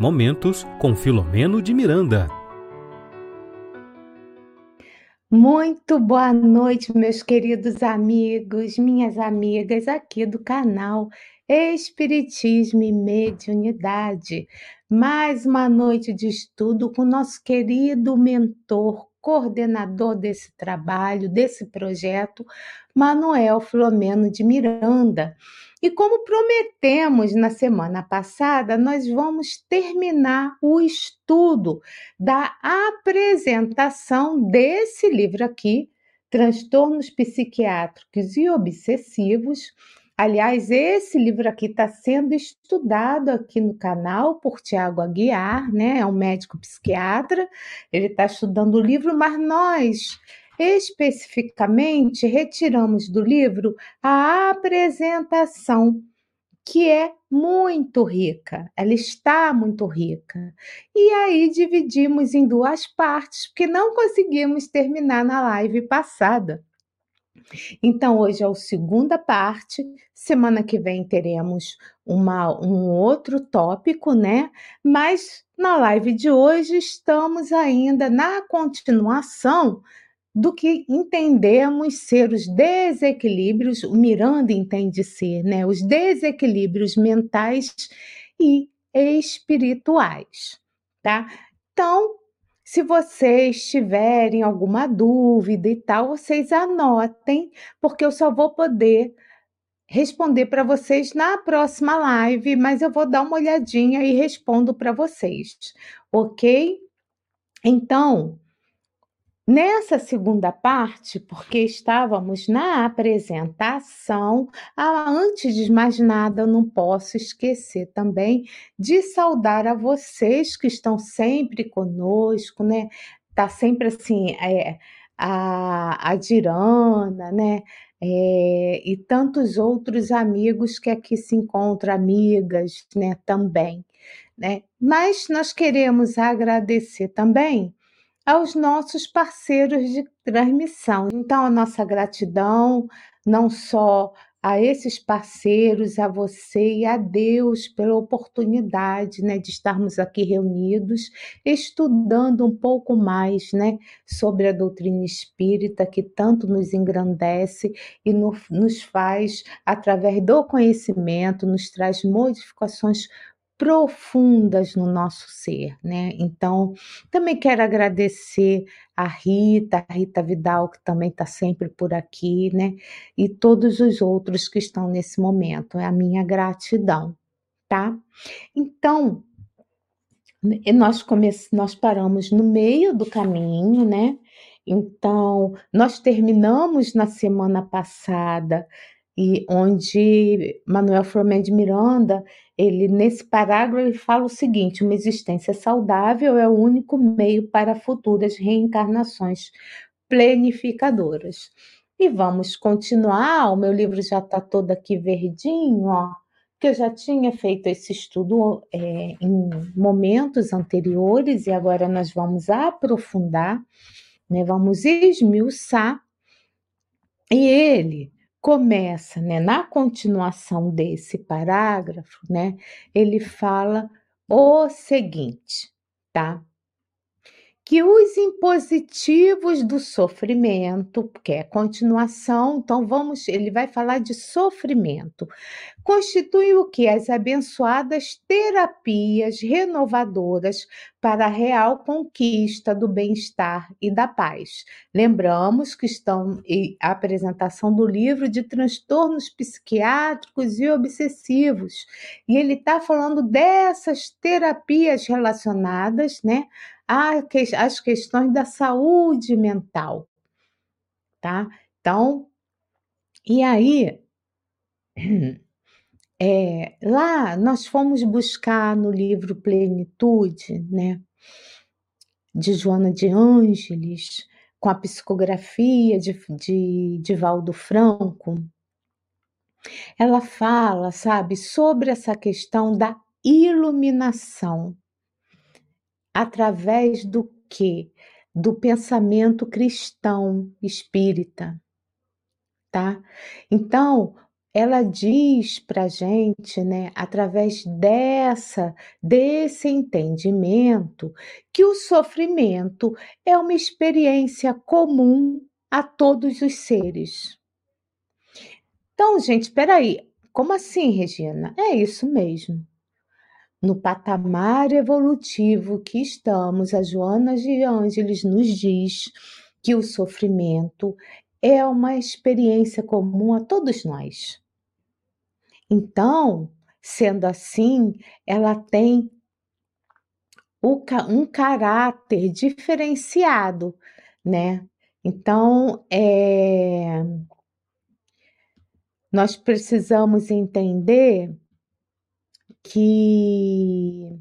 Momentos com Filomeno de Miranda. Muito boa noite, meus queridos amigos, minhas amigas aqui do canal Espiritismo e Mediunidade. Mais uma noite de estudo com nosso querido mentor, coordenador desse trabalho, desse projeto, Manuel Filomeno de Miranda. E como prometemos na semana passada, nós vamos terminar o estudo da apresentação desse livro aqui, Transtornos Psiquiátricos e Obsessivos. Aliás, esse livro aqui está sendo estudado aqui no canal por Tiago Aguiar, né? É um médico psiquiatra. Ele está estudando o livro, mas nós Especificamente, retiramos do livro a apresentação, que é muito rica, ela está muito rica. E aí dividimos em duas partes, porque não conseguimos terminar na live passada. Então, hoje é a segunda parte. Semana que vem teremos uma, um outro tópico, né? Mas na live de hoje estamos ainda na continuação do que entendemos ser os desequilíbrios, o Miranda entende ser, né? Os desequilíbrios mentais e espirituais, tá? Então, se vocês tiverem alguma dúvida e tal, vocês anotem, porque eu só vou poder responder para vocês na próxima live, mas eu vou dar uma olhadinha e respondo para vocês, ok? Então, Nessa segunda parte, porque estávamos na apresentação, antes de mais nada, eu não posso esquecer também de saudar a vocês que estão sempre conosco, né? Tá sempre assim, é, a, a Dirana, né? É, e tantos outros amigos que aqui se encontram, amigas, né? Também, né? Mas nós queremos agradecer também aos nossos parceiros de transmissão. Então, a nossa gratidão não só a esses parceiros, a você e a Deus pela oportunidade, né, de estarmos aqui reunidos, estudando um pouco mais, né, sobre a doutrina espírita que tanto nos engrandece e no, nos faz, através do conhecimento, nos traz modificações profundas no nosso ser, né? Então, também quero agradecer a Rita, a Rita Vidal, que também está sempre por aqui, né? E todos os outros que estão nesse momento. É a minha gratidão, tá? Então, nós, come... nós paramos no meio do caminho, né? Então, nós terminamos na semana passada e onde Manuel Formen de Miranda, ele nesse parágrafo ele fala o seguinte: uma existência saudável é o único meio para futuras reencarnações planificadoras. E vamos continuar. O meu livro já está todo aqui verdinho, ó, que eu já tinha feito esse estudo é, em momentos anteriores e agora nós vamos aprofundar, né? Vamos esmiuçar. E ele começa, né, na continuação desse parágrafo, né, ele fala o seguinte, tá? Que os impositivos do sofrimento, que é continuação, então vamos, ele vai falar de sofrimento, constituem o que? As abençoadas terapias renovadoras para a real conquista do bem-estar e da paz. Lembramos que estão a apresentação do livro de transtornos psiquiátricos e obsessivos, e ele está falando dessas terapias relacionadas, né? As questões da saúde mental, tá? Então, e aí, é, lá nós fomos buscar no livro Plenitude, né, de Joana de Ângeles, com a psicografia de, de, de Valdo Franco, ela fala, sabe, sobre essa questão da iluminação através do que? Do pensamento cristão espírita, tá? Então, ela diz para gente, né, através dessa desse entendimento, que o sofrimento é uma experiência comum a todos os seres. Então, gente, espera aí, como assim, Regina? É isso mesmo. No patamar evolutivo que estamos, a Joana de Ângeles nos diz que o sofrimento é uma experiência comum a todos nós. Então, sendo assim, ela tem um caráter diferenciado, né? Então, é, nós precisamos entender que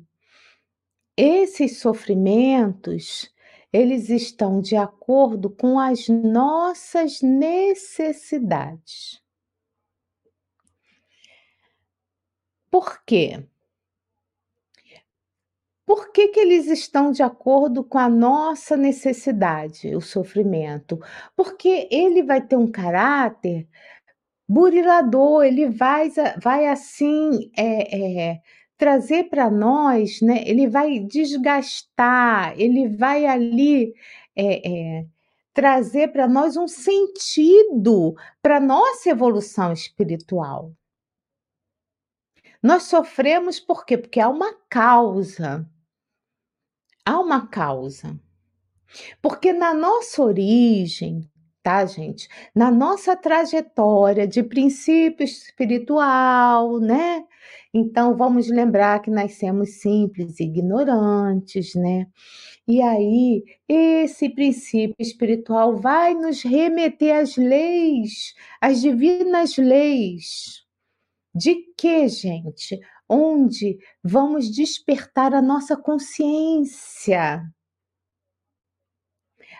esses sofrimentos eles estão de acordo com as nossas necessidades. Por quê? Por que, que eles estão de acordo com a nossa necessidade, o sofrimento? Porque ele vai ter um caráter burilador, ele vai, vai assim é, é, trazer para nós, né? Ele vai desgastar, ele vai ali é, trazer para nós um sentido para nossa evolução espiritual. Nós sofremos por quê? Porque há uma causa. Há uma causa. Porque na nossa origem, tá, gente? Na nossa trajetória de princípio espiritual, né? Então vamos lembrar que nascemos simples, ignorantes, né? E aí, esse princípio espiritual vai nos remeter às leis, às divinas leis. De que, gente? Onde vamos despertar a nossa consciência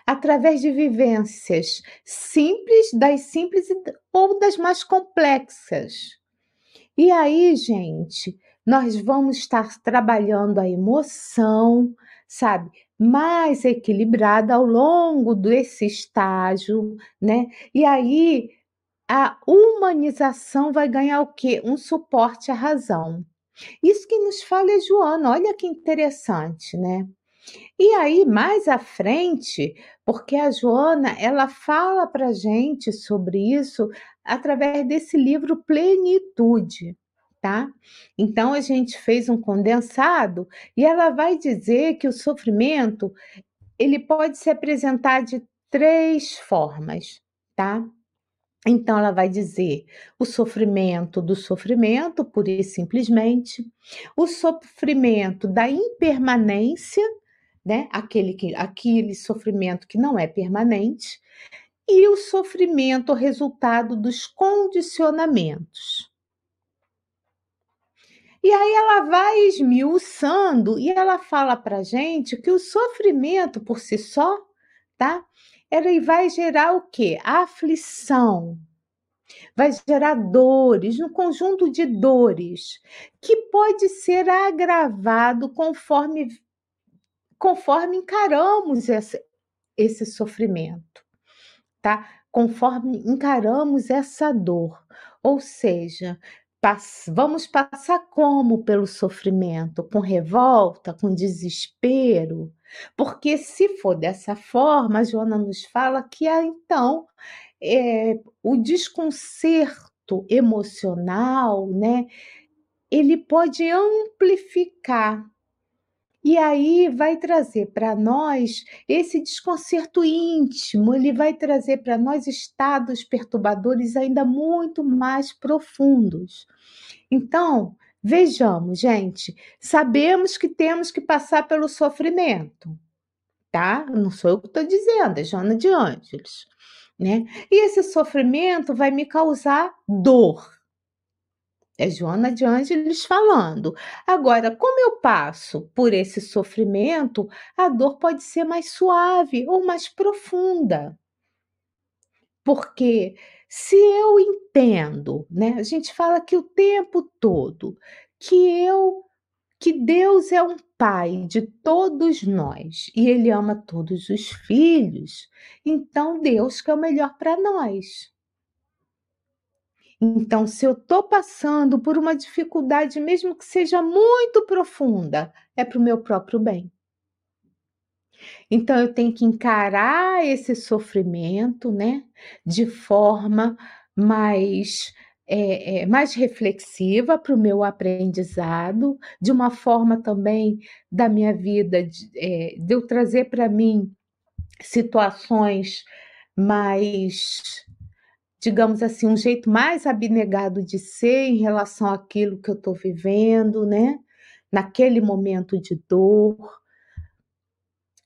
através de vivências simples, das simples ou das mais complexas. E aí, gente, nós vamos estar trabalhando a emoção, sabe? Mais equilibrada ao longo desse estágio, né? E aí a humanização vai ganhar o quê? Um suporte à razão. Isso que nos fala é Joana, olha que interessante, né? E aí, mais à frente, porque a Joana, ela fala para gente sobre isso através desse livro Plenitude, tá? Então, a gente fez um condensado e ela vai dizer que o sofrimento, ele pode se apresentar de três formas, tá? Então, ela vai dizer o sofrimento do sofrimento, pura e simplesmente, o sofrimento da impermanência, né? Aquele, que, aquele sofrimento que não é permanente, e o sofrimento resultado dos condicionamentos. E aí ela vai esmiuçando e ela fala para gente que o sofrimento por si só, tá? Ele vai gerar o quê? Aflição. Vai gerar dores, um conjunto de dores que pode ser agravado conforme conforme encaramos esse, sofrimento, tá? Conforme encaramos essa dor. Ou seja, pass vamos passar como pelo sofrimento? Com revolta, com desespero? Porque se for dessa forma, a Joana nos fala que então é, o desconcerto emocional, né? Ele pode amplificar e aí vai trazer para nós esse desconcerto íntimo, ele vai trazer para nós estados perturbadores ainda muito mais profundos. Então, vejamos, gente, sabemos que temos que passar pelo sofrimento, tá? Não sou eu que estou dizendo, é Joana de Ângeles, né? E esse sofrimento vai me causar dor. É Joana de Ângeles falando. Agora, como eu passo por esse sofrimento, a dor pode ser mais suave ou mais profunda. Porque se eu entendo, né? A gente fala que o tempo todo que eu que Deus é um pai de todos nós e ele ama todos os filhos, então Deus quer o melhor para nós. Então, se eu estou passando por uma dificuldade, mesmo que seja muito profunda, é para o meu próprio bem. Então, eu tenho que encarar esse sofrimento, né, de forma mais é, é, mais reflexiva para o meu aprendizado, de uma forma também da minha vida, de, é, de eu trazer para mim situações mais, digamos assim, um jeito mais abnegado de ser em relação àquilo que eu estou vivendo, né? Naquele momento de dor.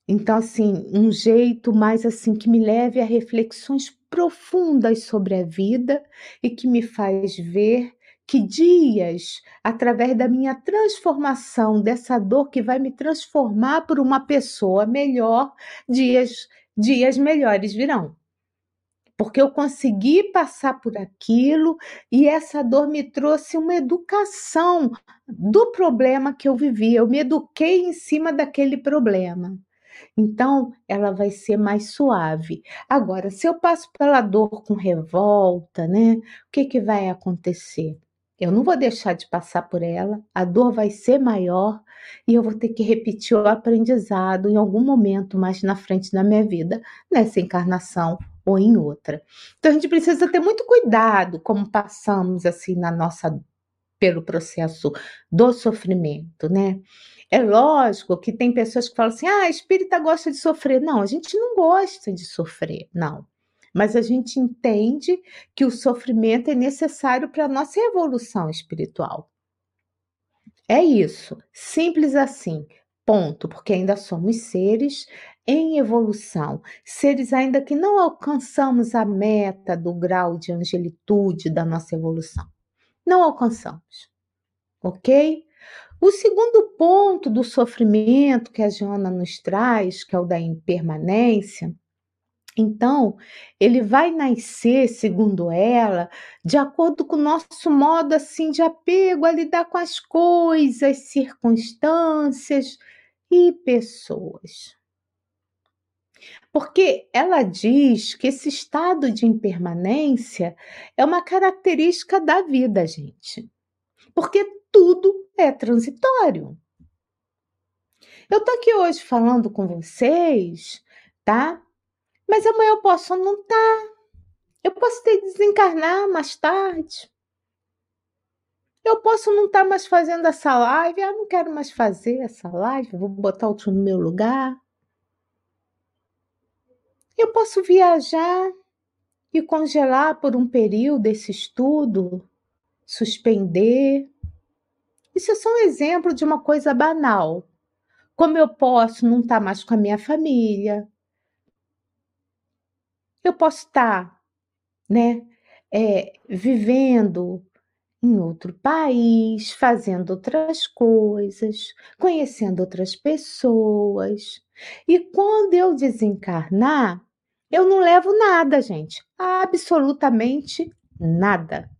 Então, assim, um jeito mais assim que me leve a reflexões profundas sobre a vida e que me faz ver que dias, através da minha transformação, dessa dor que vai me transformar por uma pessoa melhor, dias, dias melhores virão. Porque eu consegui passar por aquilo e essa dor me trouxe uma educação do problema que eu vivia. Eu me eduquei em cima daquele problema. Então, ela vai ser mais suave. Agora, se eu passo pela dor com revolta, né? O que, que vai acontecer? Eu não vou deixar de passar por ela, a dor vai ser maior e eu vou ter que repetir o aprendizado em algum momento mais na frente da minha vida, nessa encarnação ou em outra. Então a gente precisa ter muito cuidado como passamos assim na nossa pelo processo do sofrimento, né? É lógico que tem pessoas que falam assim: ah, espírita gosta de sofrer. Não, a gente não gosta de sofrer, não. Mas a gente entende que o sofrimento é necessário para a nossa evolução espiritual. É isso, simples assim, ponto, porque ainda somos seres em evolução, seres ainda que não alcançamos a meta do grau de angelitude da nossa evolução. Não alcançamos, ok? O segundo ponto do sofrimento que a Joana nos traz, que é o da impermanência, então, ele vai nascer, segundo ela, de acordo com o nosso modo assim de apego a lidar com as coisas, circunstâncias e pessoas. Porque ela diz que esse estado de impermanência é uma característica da vida, gente. Porque tudo é transitório. Eu tô aqui hoje falando com vocês, tá? Mas amanhã eu posso não estar. Tá. Eu posso ter desencarnar mais tarde. Eu posso não estar tá mais fazendo essa live. Ah, não quero mais fazer essa live. Vou botar outro no meu lugar. Eu posso viajar e congelar por um período esse estudo, suspender. Isso é só um exemplo de uma coisa banal. Como eu posso não estar mais com a minha família, eu posso estar, né, é, vivendo em outro país, fazendo outras coisas, conhecendo outras pessoas. E quando eu desencarnar, eu não levo nada, gente, absolutamente nada.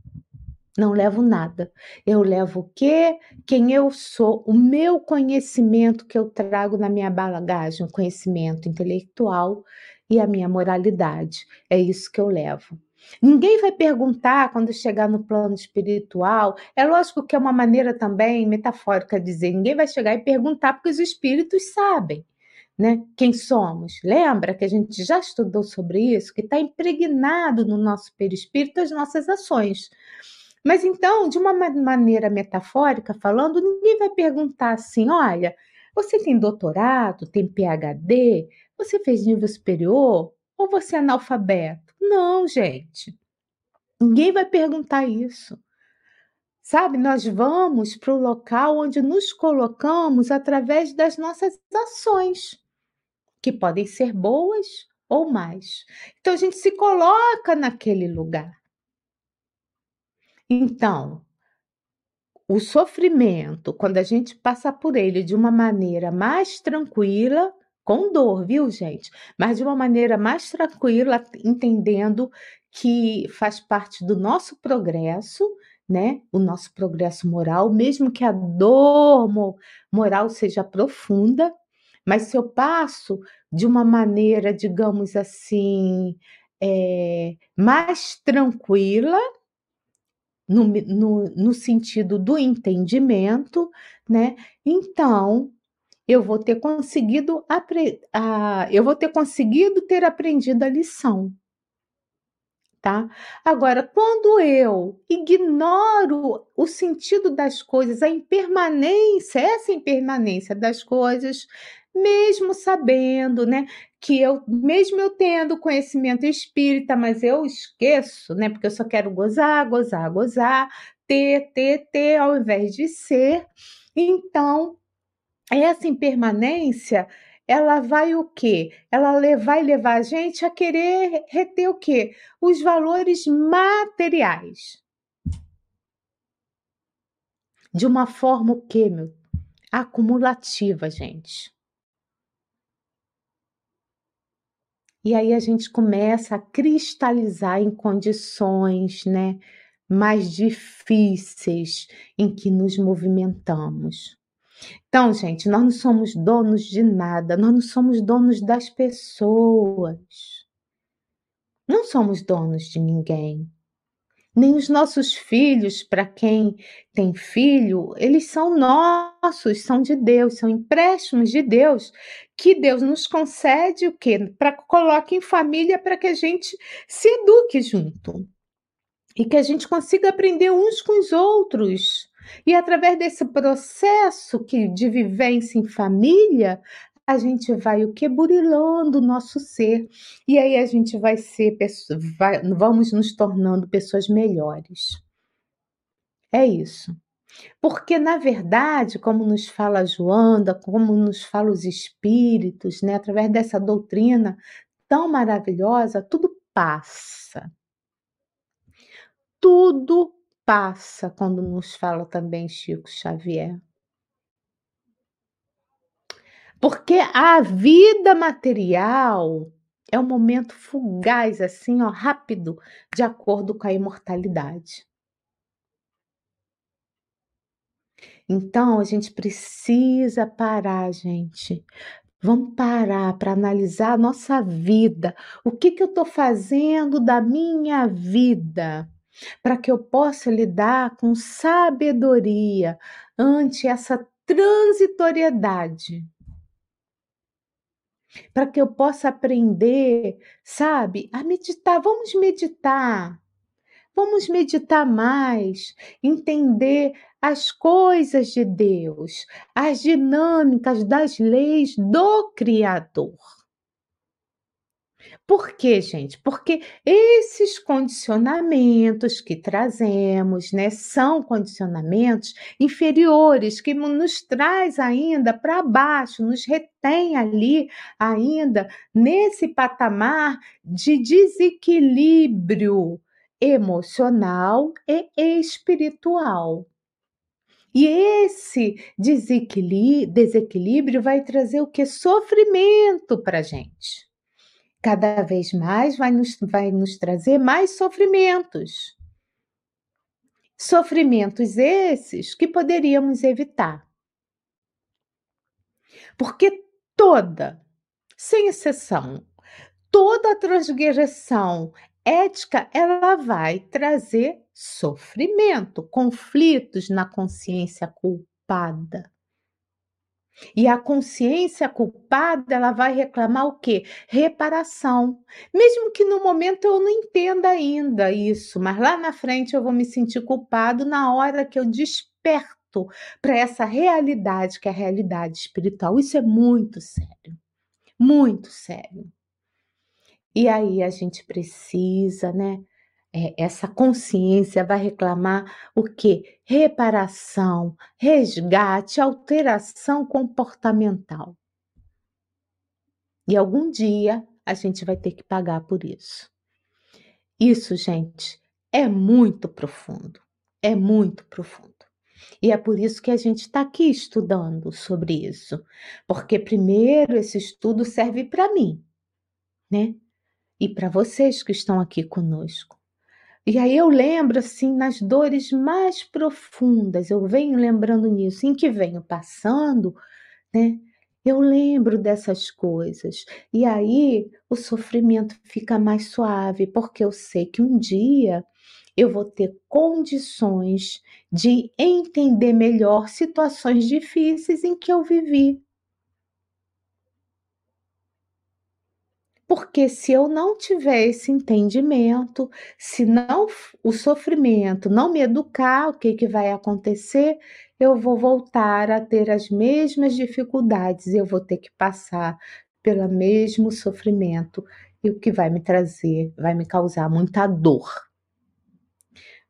Não levo nada. Eu levo o quê? Quem eu sou, o meu conhecimento que eu trago na minha bagagem, o conhecimento intelectual e a minha moralidade. É isso que eu levo. Ninguém vai perguntar quando chegar no plano espiritual. É lógico que é uma maneira também metafórica de dizer, ninguém vai chegar e perguntar porque os espíritos sabem. Né? Quem somos? Lembra que a gente já estudou sobre isso, que está impregnado no nosso perispírito as nossas ações. Mas então, de uma maneira metafórica falando, ninguém vai perguntar assim: olha, você tem doutorado, tem PhD, você fez nível superior ou você é analfabeto? Não, gente. Ninguém vai perguntar isso. Sabe, nós vamos para o local onde nos colocamos através das nossas ações, que podem ser boas ou mais. Então a gente se coloca naquele lugar. Então, o sofrimento, quando a gente passa por ele de uma maneira mais tranquila, com dor, viu, gente? Mas de uma maneira mais tranquila, entendendo que faz parte do nosso progresso, né? O nosso progresso moral, mesmo que a dor moral seja profunda, mas se eu passo de uma maneira, digamos assim, é, mais tranquila, no, no, no sentido do entendimento, né? Então, eu vou ter conseguido a, eu vou ter conseguido ter aprendido a lição. Tá? Agora, quando eu ignoro o sentido das coisas, a impermanência, essa impermanência das coisas, mesmo sabendo, né, que eu, mesmo eu tendo conhecimento espírita, mas eu esqueço, né, porque eu só quero gozar, gozar, gozar, ter, ter, ter, ao invés de ser. Então, essa impermanência, ela vai o quê? Ela vai levar a gente a querer reter o quê? Os valores materiais. De uma forma o quê, meu? Acumulativa, gente. E aí a gente começa a cristalizar em condições, né, mais difíceis em que nos movimentamos. Então, gente, nós não somos donos de nada, nós não somos donos das pessoas. Não somos donos de ninguém. Nem os nossos filhos, para quem tem filho, eles são nossos, são de Deus, são empréstimos de Deus, que Deus nos concede o quê? Para coloque em família para que a gente se eduque junto e que a gente consiga aprender uns com os outros. E através desse processo que, de vivência em família, a gente vai o que burilando o nosso ser e aí a gente vai ser vai, vamos nos tornando pessoas melhores. É isso. Porque na verdade, como nos fala a Joanda, como nos fala os espíritos, né, através dessa doutrina tão maravilhosa, tudo passa. Tudo passa quando nos fala também Chico Xavier. Porque a vida material é um momento fugaz, assim, ó, rápido, de acordo com a imortalidade. Então, a gente precisa parar, gente. Vamos parar para analisar a nossa vida. O que, que eu estou fazendo da minha vida? Para que eu possa lidar com sabedoria ante essa transitoriedade. Para que eu possa aprender, sabe, a meditar. Vamos meditar. Vamos meditar mais, entender as coisas de Deus, as dinâmicas das leis do Criador. Por quê, gente? Porque esses condicionamentos que trazemos, né, são condicionamentos inferiores que nos traz ainda para baixo, nos retém ali ainda nesse patamar de desequilíbrio emocional e espiritual. E esse desequilíbrio vai trazer o que? Sofrimento para gente cada vez mais vai nos, vai nos trazer mais sofrimentos. Sofrimentos esses que poderíamos evitar. Porque toda, sem exceção, toda transgressão ética, ela vai trazer sofrimento, conflitos na consciência culpada. E a consciência culpada, ela vai reclamar o quê? Reparação. Mesmo que no momento eu não entenda ainda isso, mas lá na frente eu vou me sentir culpado na hora que eu desperto para essa realidade que é a realidade espiritual. Isso é muito sério. Muito sério. E aí a gente precisa, né, é, essa consciência vai reclamar o que? Reparação, resgate, alteração comportamental. E algum dia a gente vai ter que pagar por isso. Isso, gente, é muito profundo. É muito profundo. E é por isso que a gente está aqui estudando sobre isso. Porque, primeiro, esse estudo serve para mim, né? E para vocês que estão aqui conosco. E aí eu lembro, assim, nas dores mais profundas, eu venho lembrando nisso, em que venho passando, né? Eu lembro dessas coisas. E aí o sofrimento fica mais suave, porque eu sei que um dia eu vou ter condições de entender melhor situações difíceis em que eu vivi. Porque se eu não tiver esse entendimento, se não o sofrimento não me educar, o que, que vai acontecer? Eu vou voltar a ter as mesmas dificuldades, eu vou ter que passar pelo mesmo sofrimento e o que vai me trazer, vai me causar muita dor.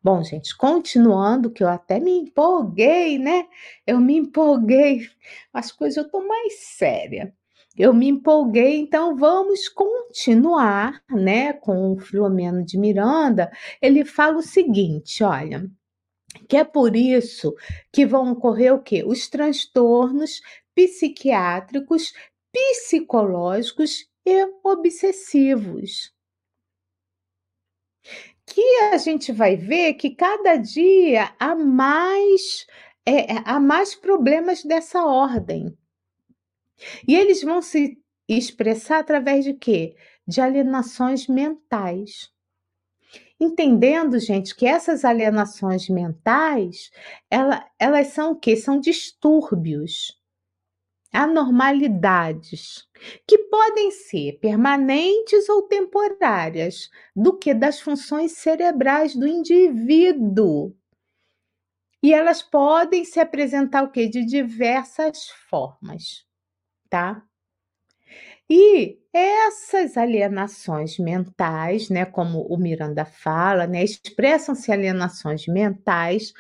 Bom, gente, continuando, que eu até me empolguei, né? Eu me empolguei, as coisas eu tô mais séria. Eu me empolguei, então vamos continuar, né, com o Filomeno de Miranda. Ele fala o seguinte, olha, que é por isso que vão ocorrer o quê? Os transtornos psiquiátricos, psicológicos e obsessivos que a gente vai ver que cada dia há mais, é, há mais problemas dessa ordem. E eles vão se expressar através de quê? De alienações mentais. Entendendo, gente, que essas alienações mentais, ela, elas são o quê? São distúrbios anormalidades, que podem ser permanentes ou temporárias, do que das funções cerebrais do indivíduo. E elas podem se apresentar o quê? De diversas formas, tá? E essas alienações mentais, né, como o Miranda fala, né, expressam-se alienações mentais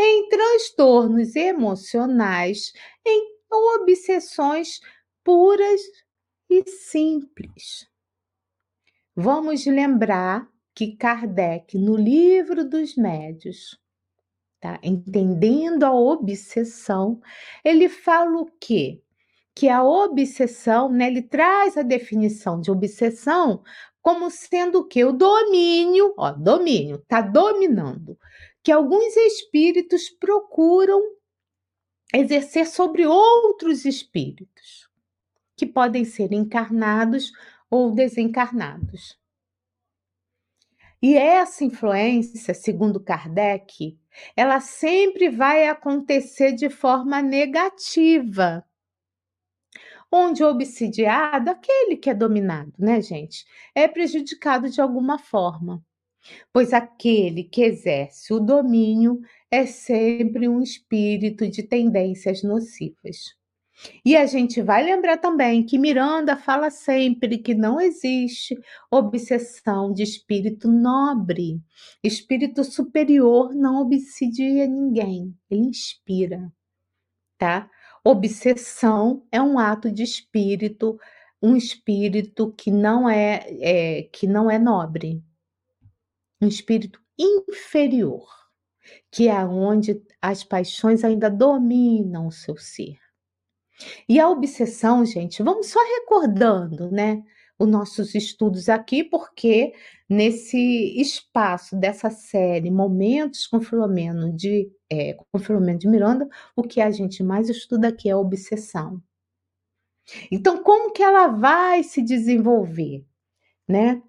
em transtornos emocionais, em obsessões puras e simples. Vamos lembrar que Kardec, no livro dos médios, tá? entendendo a obsessão, ele fala o quê? Que a obsessão, né, ele traz a definição de obsessão como sendo o quê? O domínio, ó, domínio, tá dominando, que alguns espíritos procuram exercer sobre outros espíritos, que podem ser encarnados ou desencarnados. E essa influência, segundo Kardec, ela sempre vai acontecer de forma negativa. Onde o obsidiado, aquele que é dominado, né, gente, é prejudicado de alguma forma. Pois aquele que exerce o domínio é sempre um espírito de tendências nocivas. E a gente vai lembrar também que Miranda fala sempre que não existe obsessão de espírito nobre. Espírito superior não obsidia ninguém, ele inspira, tá? Obsessão é um ato de espírito, um espírito que não é, é que não é nobre, um espírito inferior que é onde as paixões ainda dominam o seu ser. E a obsessão, gente, vamos só recordando, né, os nossos estudos aqui, porque nesse espaço dessa série Momentos com Filomeno de é, com Filomeno de Miranda, o que a gente mais estuda aqui é a obsessão. Então, como que ela vai se desenvolver, né?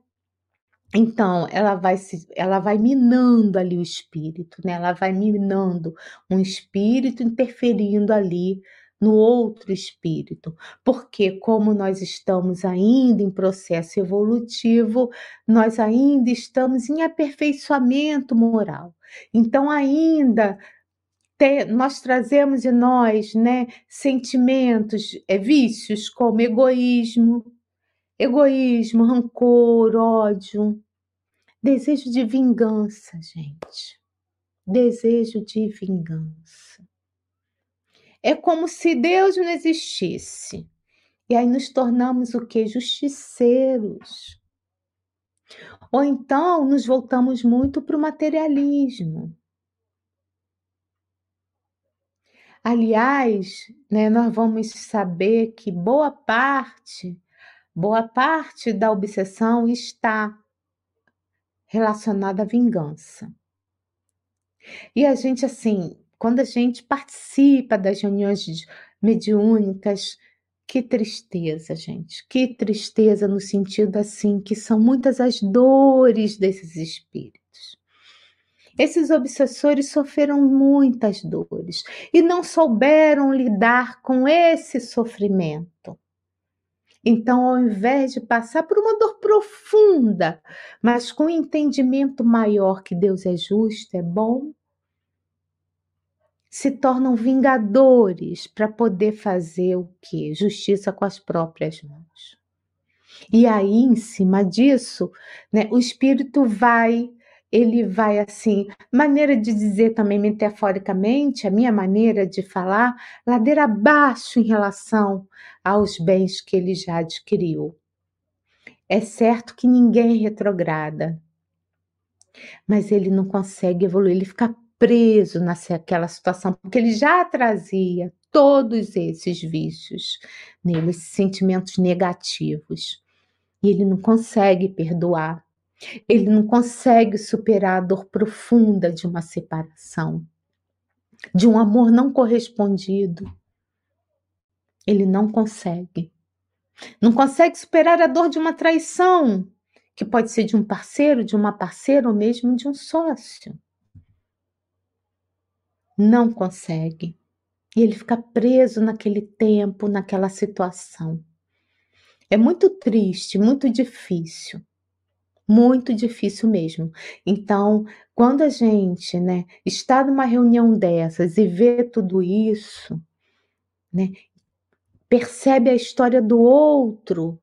Então, ela vai se, ela vai minando ali o espírito, né? Ela vai minando um espírito interferindo ali no outro espírito, porque como nós estamos ainda em processo evolutivo, nós ainda estamos em aperfeiçoamento moral. Então ainda te, nós trazemos em nós, né, sentimentos, é, vícios como egoísmo, Egoísmo, rancor, ódio, desejo de vingança, gente. Desejo de vingança. É como se Deus não existisse. E aí nos tornamos o que? Justiceiros. Ou então nos voltamos muito para o materialismo. Aliás, né, nós vamos saber que boa parte Boa parte da obsessão está relacionada à vingança. E a gente, assim, quando a gente participa das reuniões mediúnicas, que tristeza, gente, que tristeza no sentido assim que são muitas as dores desses espíritos. Esses obsessores sofreram muitas dores e não souberam lidar com esse sofrimento. Então, ao invés de passar por uma dor profunda, mas com um entendimento maior que Deus é justo, é bom, se tornam vingadores para poder fazer o que? Justiça com as próprias mãos. E aí, em cima disso, né, o espírito vai, ele vai assim, maneira de dizer também metaforicamente, a minha maneira de falar, ladeira abaixo em relação aos bens que ele já adquiriu. É certo que ninguém retrograda, mas ele não consegue evoluir, ele fica preso naquela situação, porque ele já trazia todos esses vícios nele, esses sentimentos negativos. E ele não consegue perdoar. Ele não consegue superar a dor profunda de uma separação, de um amor não correspondido. Ele não consegue. Não consegue superar a dor de uma traição, que pode ser de um parceiro, de uma parceira ou mesmo de um sócio não consegue. E ele fica preso naquele tempo, naquela situação. É muito triste, muito difícil. Muito difícil mesmo. Então, quando a gente, né, está numa reunião dessas e vê tudo isso, né, percebe a história do outro,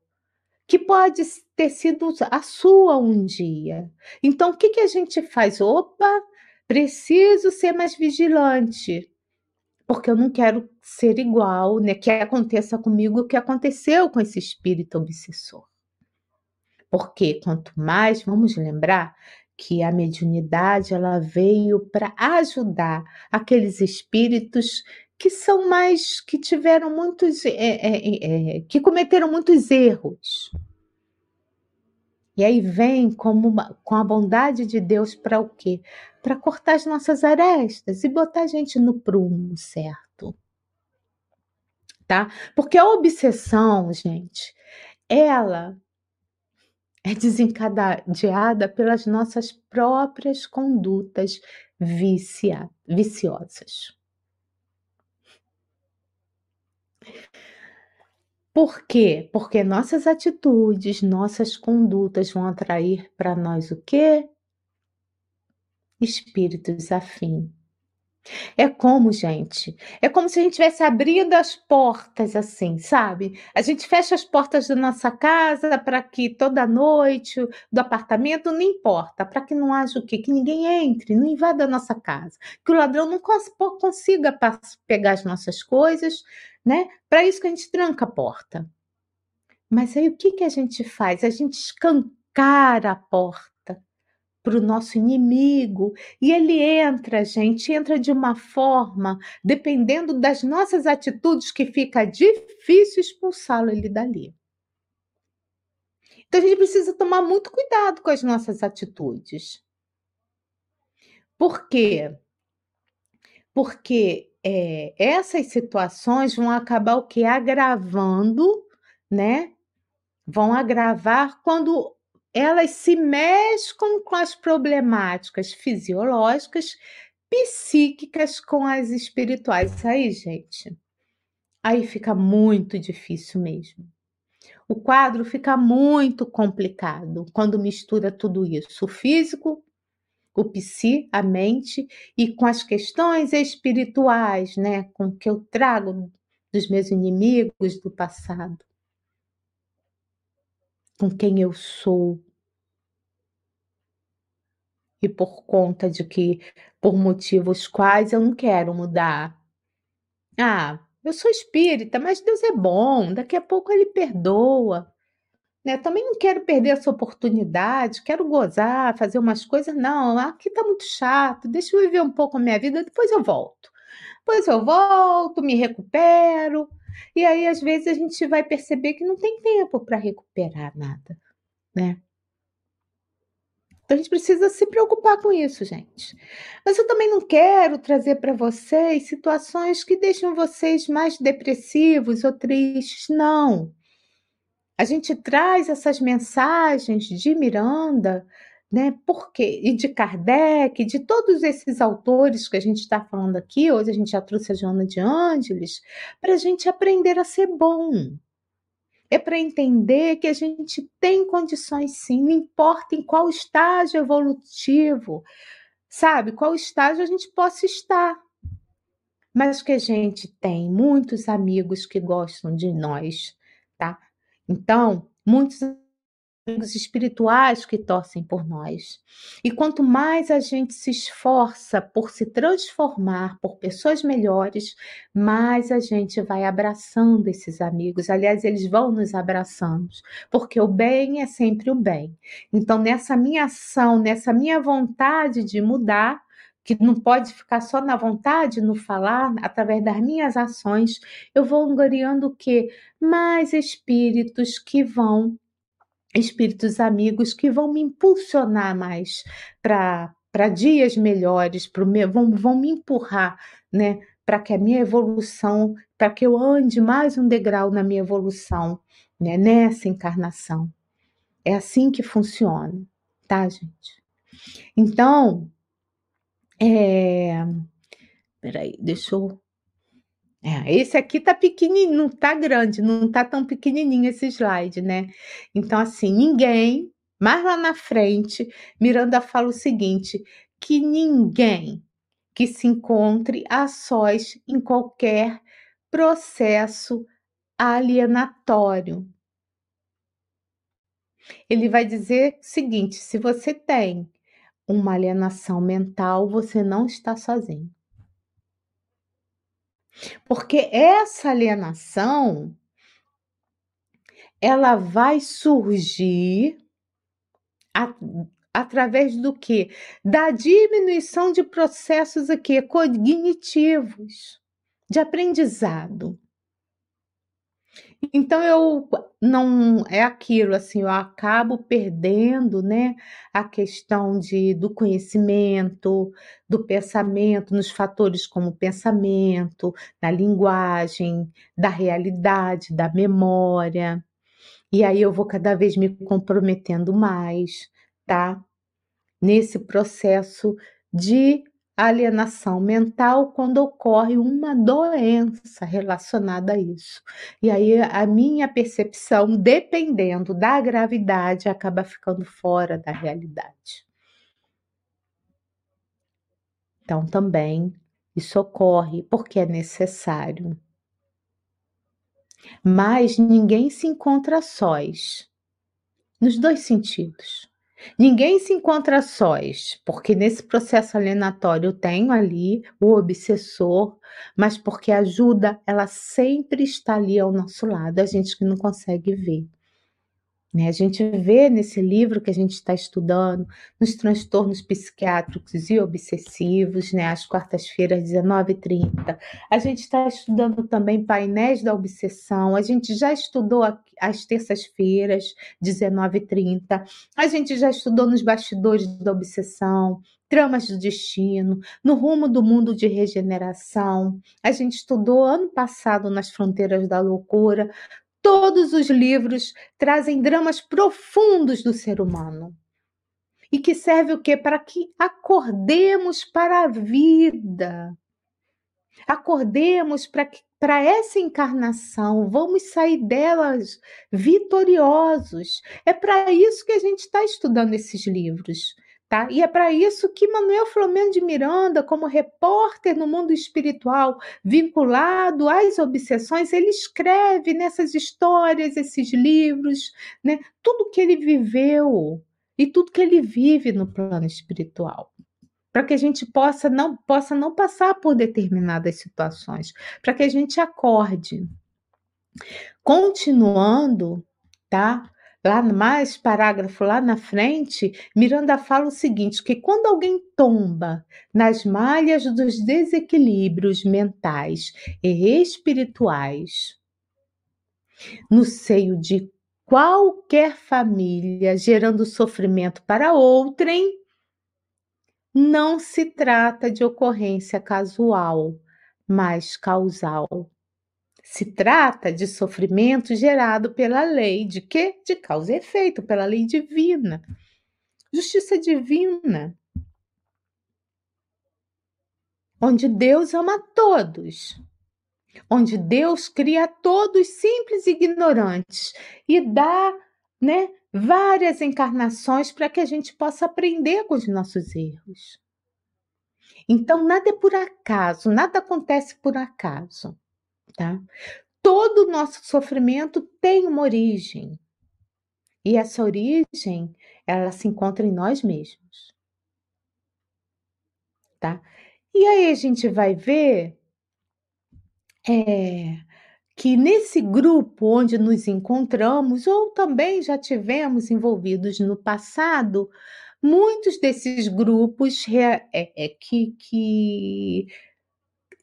que pode ter sido a sua um dia. Então, o que, que a gente faz? Opa, Preciso ser mais vigilante, porque eu não quero ser igual, né? Que aconteça comigo o que aconteceu com esse espírito obsessor. Porque quanto mais, vamos lembrar que a mediunidade ela veio para ajudar aqueles espíritos que são mais que tiveram muitos é, é, é, que cometeram muitos erros e aí vem como uma, com a bondade de Deus para o quê? Para cortar as nossas arestas e botar a gente no prumo certo. Tá? Porque a obsessão, gente, ela é desencadeada pelas nossas próprias condutas vicia, viciosas. Por quê? Porque nossas atitudes, nossas condutas vão atrair para nós o quê? Espíritos afins. É como, gente, é como se a gente tivesse abrindo as portas assim, sabe? A gente fecha as portas da nossa casa para que toda noite, do apartamento, não importa, para que não haja o quê? Que ninguém entre, não invada a nossa casa, que o ladrão não cons consiga pegar as nossas coisas, né? Para isso que a gente tranca a porta. Mas aí o que, que a gente faz? A gente escancara a porta para o nosso inimigo e ele entra, gente, entra de uma forma, dependendo das nossas atitudes, que fica difícil expulsá-lo ele dali. Então a gente precisa tomar muito cuidado com as nossas atitudes. Por quê? Porque é, essas situações vão acabar o que? Agravando, né? Vão agravar quando elas se mesclam com as problemáticas fisiológicas, psíquicas com as espirituais. Isso aí, gente, aí fica muito difícil mesmo. O quadro fica muito complicado quando mistura tudo isso, o físico o psi, a mente, e com as questões espirituais, né, com que eu trago dos meus inimigos do passado, com quem eu sou. E por conta de que, por motivos quais eu não quero mudar. Ah, eu sou espírita, mas Deus é bom, daqui a pouco ele perdoa. Né? Também não quero perder essa oportunidade, quero gozar, fazer umas coisas. Não, aqui está muito chato, deixa eu viver um pouco a minha vida, depois eu volto. Depois eu volto, me recupero. E aí, às vezes, a gente vai perceber que não tem tempo para recuperar nada, né? Então a gente precisa se preocupar com isso, gente. Mas eu também não quero trazer para vocês situações que deixam vocês mais depressivos ou tristes, não. A gente traz essas mensagens de Miranda, né? Por quê? E de Kardec, de todos esses autores que a gente está falando aqui, hoje a gente já trouxe a Joana de Ângeles, para a gente aprender a ser bom. É para entender que a gente tem condições sim, não importa em qual estágio evolutivo, sabe? Qual estágio a gente possa estar. Mas que a gente tem muitos amigos que gostam de nós, tá? Então, muitos amigos espirituais que torcem por nós. E quanto mais a gente se esforça por se transformar por pessoas melhores, mais a gente vai abraçando esses amigos. Aliás, eles vão nos abraçando, porque o bem é sempre o bem. Então, nessa minha ação, nessa minha vontade de mudar, que não pode ficar só na vontade, no falar, através das minhas ações, eu vou angariando o quê? Mais espíritos que vão espíritos amigos que vão me impulsionar mais para para dias melhores, pro meu, vão, vão me empurrar, né, para que a minha evolução, para que eu ande mais um degrau na minha evolução, né, nessa encarnação. É assim que funciona, tá, gente? Então, é... Peraí, deixa eu é, esse aqui tá pequenininho, não tá grande, não tá tão pequenininho esse slide, né? Então, assim, ninguém, mais lá na frente, Miranda fala o seguinte: que ninguém que se encontre a sós em qualquer processo alienatório. Ele vai dizer o seguinte: se você tem uma alienação mental, você não está sozinho. Porque essa alienação ela vai surgir a, através do que? Da diminuição de processos aqui cognitivos, de aprendizado. Então eu não é aquilo assim, eu acabo perdendo, né, a questão de do conhecimento, do pensamento, nos fatores como pensamento, da linguagem, da realidade, da memória. E aí eu vou cada vez me comprometendo mais, tá? Nesse processo de alienação mental quando ocorre uma doença relacionada a isso. E aí a minha percepção, dependendo da gravidade, acaba ficando fora da realidade. Então também isso ocorre porque é necessário. Mas ninguém se encontra sós, nos dois sentidos. Ninguém se encontra sós, porque nesse processo alienatório eu tenho ali o obsessor, mas porque a ajuda, ela sempre está ali ao nosso lado, a gente que não consegue ver. Né? A gente vê nesse livro que a gente está estudando, nos transtornos psiquiátricos e obsessivos, né? às quartas-feiras, 19h30. A gente está estudando também painéis da obsessão, a gente já estudou às terças-feiras, 19h30. A gente já estudou nos bastidores da obsessão, tramas do destino, no rumo do mundo de regeneração. A gente estudou ano passado nas fronteiras da loucura, Todos os livros trazem dramas profundos do ser humano. E que serve o quê? Para que acordemos para a vida. Acordemos para que para essa encarnação, vamos sair delas vitoriosos. É para isso que a gente está estudando esses livros. Tá? E é para isso que Manuel Flamengo de Miranda, como repórter no mundo espiritual, vinculado às obsessões, ele escreve nessas histórias, esses livros, né? tudo que ele viveu e tudo que ele vive no plano espiritual. Para que a gente possa não, possa não passar por determinadas situações, para que a gente acorde. Continuando, tá? Lá mais parágrafo lá na frente, Miranda fala o seguinte: que quando alguém tomba nas malhas dos desequilíbrios mentais e espirituais, no seio de qualquer família, gerando sofrimento para outrem, não se trata de ocorrência casual, mas causal. Se trata de sofrimento gerado pela lei de quê? De causa e efeito, pela lei divina. justiça divina. Onde Deus ama todos. Onde Deus cria todos simples e ignorantes e dá, né, várias encarnações para que a gente possa aprender com os nossos erros. Então, nada é por acaso, nada acontece por acaso, tá? Todo o nosso sofrimento tem uma origem. E essa origem, ela se encontra em nós mesmos. Tá? E aí a gente vai ver é, que nesse grupo onde nos encontramos, ou também já tivemos envolvidos no passado, muitos desses grupos é, é, que, que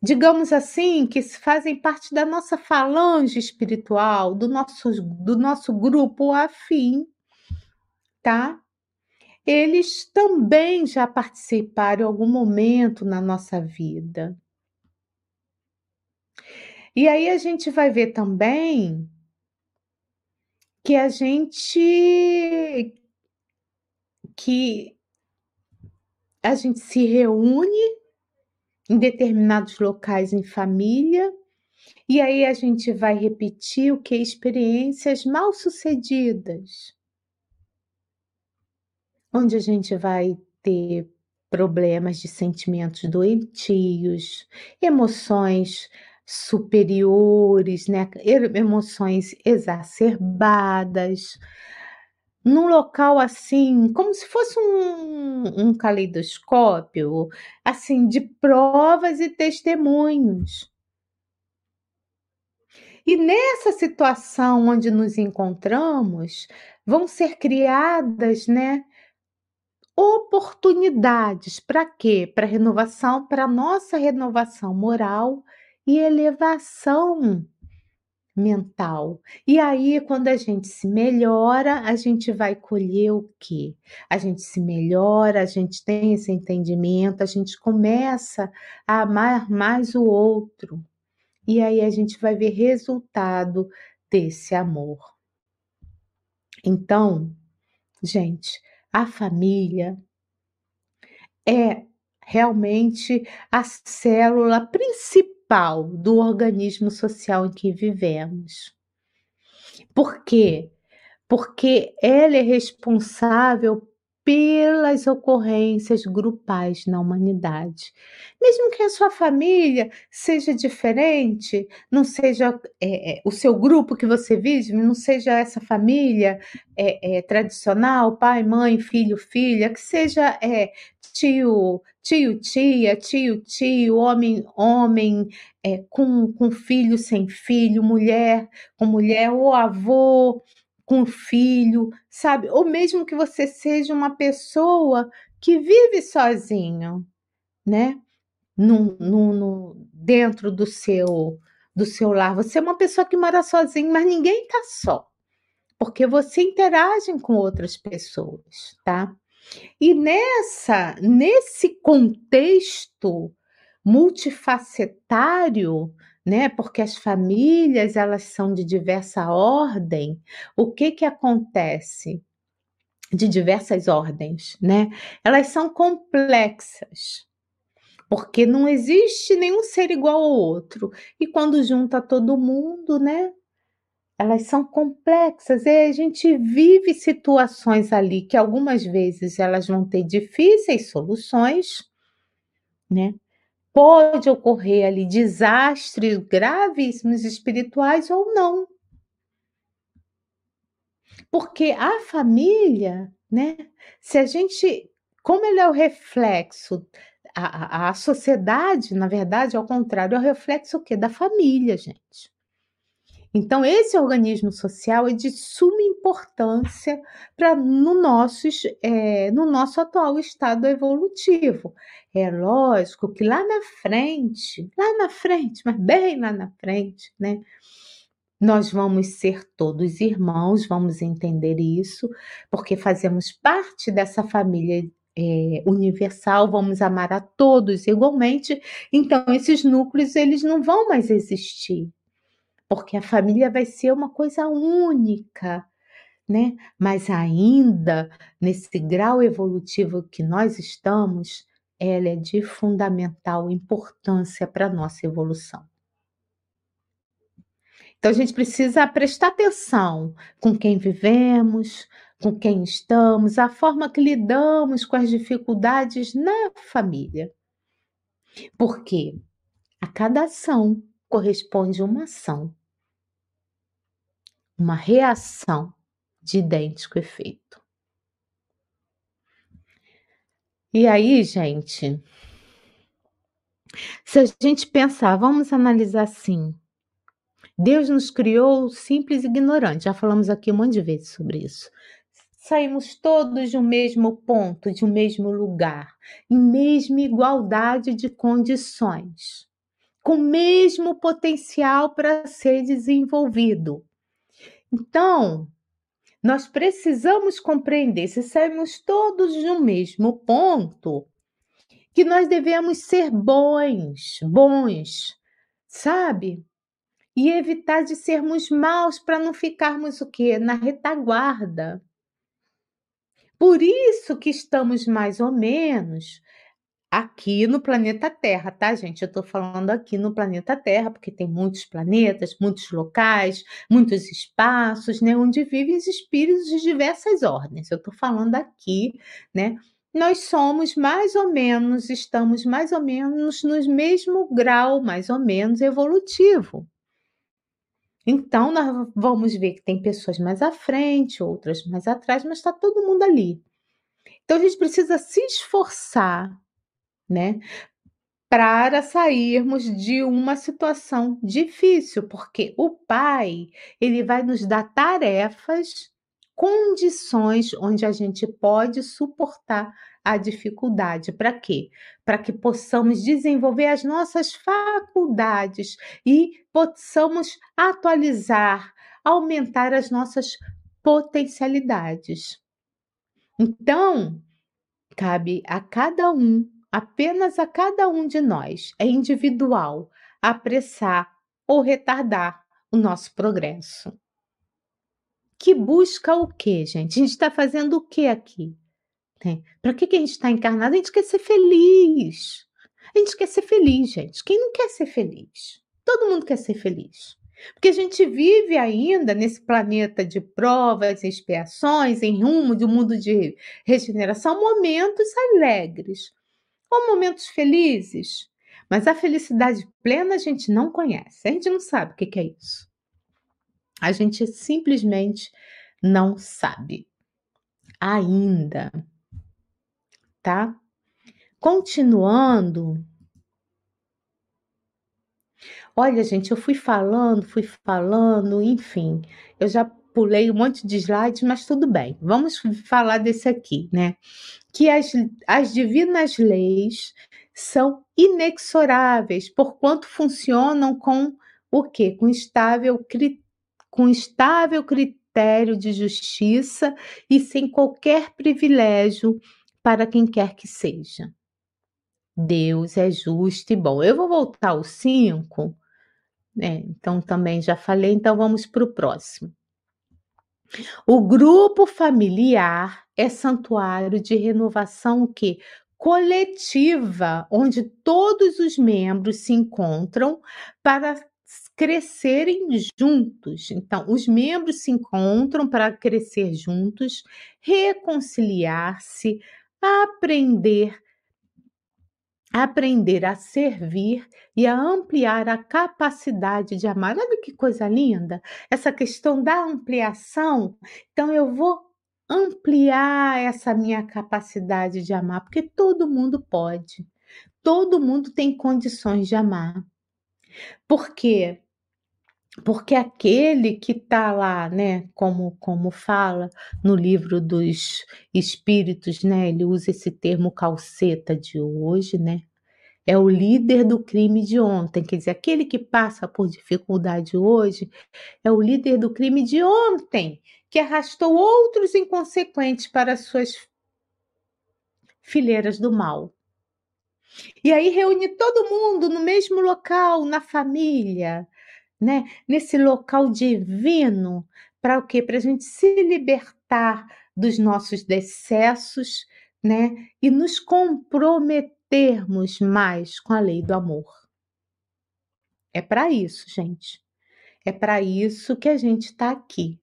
digamos assim, que fazem parte da nossa falange espiritual, do nosso, do nosso grupo afim, tá? Eles também já participaram em algum momento na nossa vida. E aí a gente vai ver também que a gente que a gente se reúne em determinados locais em família, e aí a gente vai repetir o que? Experiências mal sucedidas, onde a gente vai ter problemas de sentimentos doentios, emoções superiores, né? emoções exacerbadas, num local assim, como se fosse um, um caleidoscópio, assim, de provas e testemunhos. E nessa situação onde nos encontramos, vão ser criadas, né, oportunidades para quê? Para renovação, para nossa renovação moral e elevação mental. E aí, quando a gente se melhora, a gente vai colher o quê? A gente se melhora, a gente tem esse entendimento, a gente começa a amar mais o outro. E aí a gente vai ver resultado desse amor. Então, gente, a família é realmente a célula principal principal do organismo social em que vivemos. Por quê? Porque ela é responsável pelas ocorrências grupais na humanidade. Mesmo que a sua família seja diferente, não seja é, é, o seu grupo que você vive, não seja essa família é, é tradicional, pai, mãe, filho, filha, que seja é, tio, tio, tia, tio, tio, homem, homem, é, com, com filho sem filho, mulher com mulher, ou avô com filho, sabe? Ou mesmo que você seja uma pessoa que vive sozinho, né? No, no, no, dentro do seu do seu lar. Você é uma pessoa que mora sozinho, mas ninguém está só, porque você interage com outras pessoas, tá? E nessa, nesse contexto multifacetário, né? Porque as famílias elas são de diversa ordem. O que que acontece? De diversas ordens, né? Elas são complexas. Porque não existe nenhum ser igual ao outro. E quando junta todo mundo, né? elas são complexas e a gente vive situações ali que algumas vezes elas vão ter difíceis soluções, né? Pode ocorrer ali desastres gravíssimos espirituais ou não. Porque a família, né? Se a gente, como ele é o reflexo, a, a, a sociedade, na verdade, ao contrário, é o reflexo o quê? Da família, gente. Então, esse organismo social é de suma importância para no, é, no nosso atual estado evolutivo. É lógico que lá na frente, lá na frente, mas bem lá na frente, né? Nós vamos ser todos irmãos, vamos entender isso, porque fazemos parte dessa família é, universal, vamos amar a todos igualmente. Então, esses núcleos eles não vão mais existir porque a família vai ser uma coisa única, né? Mas ainda nesse grau evolutivo que nós estamos, ela é de fundamental importância para a nossa evolução. Então a gente precisa prestar atenção com quem vivemos, com quem estamos, a forma que lidamos com as dificuldades na família. Porque a cada ação corresponde uma ação, uma reação de idêntico efeito. E aí, gente, se a gente pensar, vamos analisar assim, Deus nos criou simples e ignorantes. Já falamos aqui um monte de vezes sobre isso. Saímos todos de um mesmo ponto, de um mesmo lugar, em mesma igualdade de condições, com o mesmo potencial para ser desenvolvido. Então, nós precisamos compreender, se saímos todos um mesmo ponto, que nós devemos ser bons, bons, sabe? e evitar de sermos maus para não ficarmos o quê? Na retaguarda. Por isso que estamos mais ou menos aqui no planeta Terra, tá, gente? Eu estou falando aqui no planeta Terra, porque tem muitos planetas, muitos locais, muitos espaços, né, onde vivem os espíritos de diversas ordens. Eu estou falando aqui, né? Nós somos mais ou menos, estamos mais ou menos no mesmo grau, mais ou menos evolutivo. Então, nós vamos ver que tem pessoas mais à frente, outras mais atrás, mas está todo mundo ali. Então, a gente precisa se esforçar, né? Para sairmos de uma situação difícil, porque o pai, ele vai nos dar tarefas, condições onde a gente pode suportar a dificuldade. Para quê? Para que possamos desenvolver as nossas faculdades e possamos atualizar, aumentar as nossas potencialidades. Então, cabe a cada um, apenas a cada um de nós, é individual, apressar ou retardar o nosso progresso. Que busca o quê, gente? A gente está fazendo o que aqui? Né? Para que, que a gente está encarnado? A gente quer ser feliz. A gente quer ser feliz, gente. Quem não quer ser feliz? Todo mundo quer ser feliz. Porque a gente vive ainda nesse planeta de provas e expiações, em rumo de um mundo de regeneração, momentos alegres ou momentos felizes. Mas a felicidade plena a gente não conhece, a gente não sabe o que é isso. A gente simplesmente não sabe ainda tá? Continuando. Olha, gente, eu fui falando, fui falando, enfim, eu já pulei um monte de slides, mas tudo bem. Vamos falar desse aqui, né? Que as, as divinas leis são inexoráveis, porquanto funcionam com o quê? Com estável, com estável critério de justiça e sem qualquer privilégio para quem quer que seja. Deus é justo e bom. Eu vou voltar ao 5, né? Então também já falei, então vamos para o próximo. O grupo familiar é santuário de renovação que coletiva, onde todos os membros se encontram para crescerem juntos. Então, os membros se encontram para crescer juntos, reconciliar-se, aprender aprender a servir e a ampliar a capacidade de amar. Olha que coisa linda! Essa questão da ampliação. Então eu vou ampliar essa minha capacidade de amar, porque todo mundo pode. Todo mundo tem condições de amar. Por quê? Porque aquele que está lá, né, como, como fala no livro dos espíritos, né, ele usa esse termo calceta de hoje, né, é o líder do crime de ontem, quer dizer, aquele que passa por dificuldade hoje é o líder do crime de ontem, que arrastou outros inconsequentes para suas fileiras do mal. E aí reúne todo mundo no mesmo local, na família, né, nesse local divino, para o quê? Para a gente se libertar dos nossos decessos, né? E nos comprometermos mais com a lei do amor. É para isso, gente. É para isso que a gente está aqui.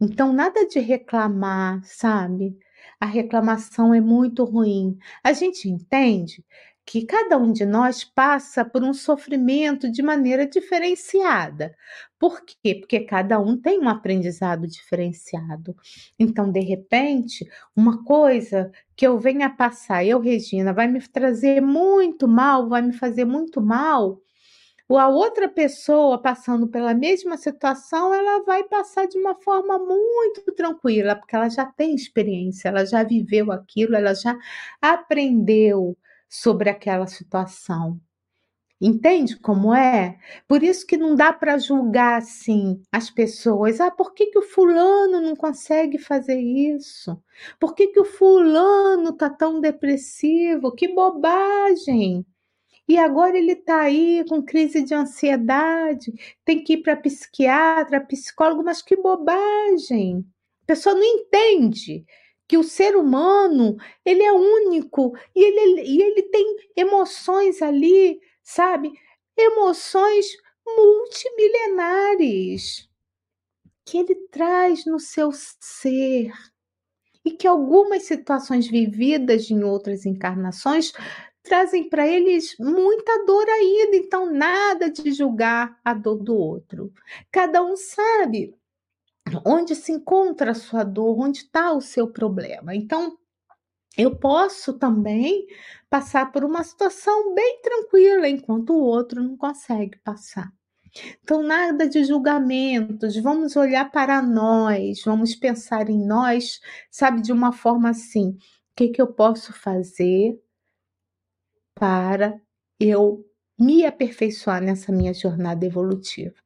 Então, nada de reclamar, sabe? A reclamação é muito ruim. A gente entende que cada um de nós passa por um sofrimento de maneira diferenciada. Por quê? Porque cada um tem um aprendizado diferenciado. Então, de repente, uma coisa que eu venha passar, eu, Regina, vai me trazer muito mal, vai me fazer muito mal. Ou a outra pessoa passando pela mesma situação, ela vai passar de uma forma muito tranquila, porque ela já tem experiência, ela já viveu aquilo, ela já aprendeu sobre aquela situação. Entende como é? Por isso que não dá para julgar assim as pessoas. Ah, por que, que o fulano não consegue fazer isso? Por que, que o fulano tá tão depressivo? Que bobagem! E agora ele está aí com crise de ansiedade, tem que ir para psiquiatra, psicólogo, mas que bobagem! A pessoa não entende que o ser humano ele é único e ele, e ele tem emoções ali, sabe? Emoções multimilenares que ele traz no seu ser e que algumas situações vividas em outras encarnações trazem para eles muita dor ainda, então nada de julgar a dor do outro. Cada um sabe onde se encontra a sua dor, onde está o seu problema. Então, eu posso também passar por uma situação bem tranquila, enquanto o outro não consegue passar. Então, nada de julgamentos, vamos olhar para nós, vamos pensar em nós, sabe, de uma forma assim: o que, que eu posso fazer para eu me aperfeiçoar nessa minha jornada evolutiva?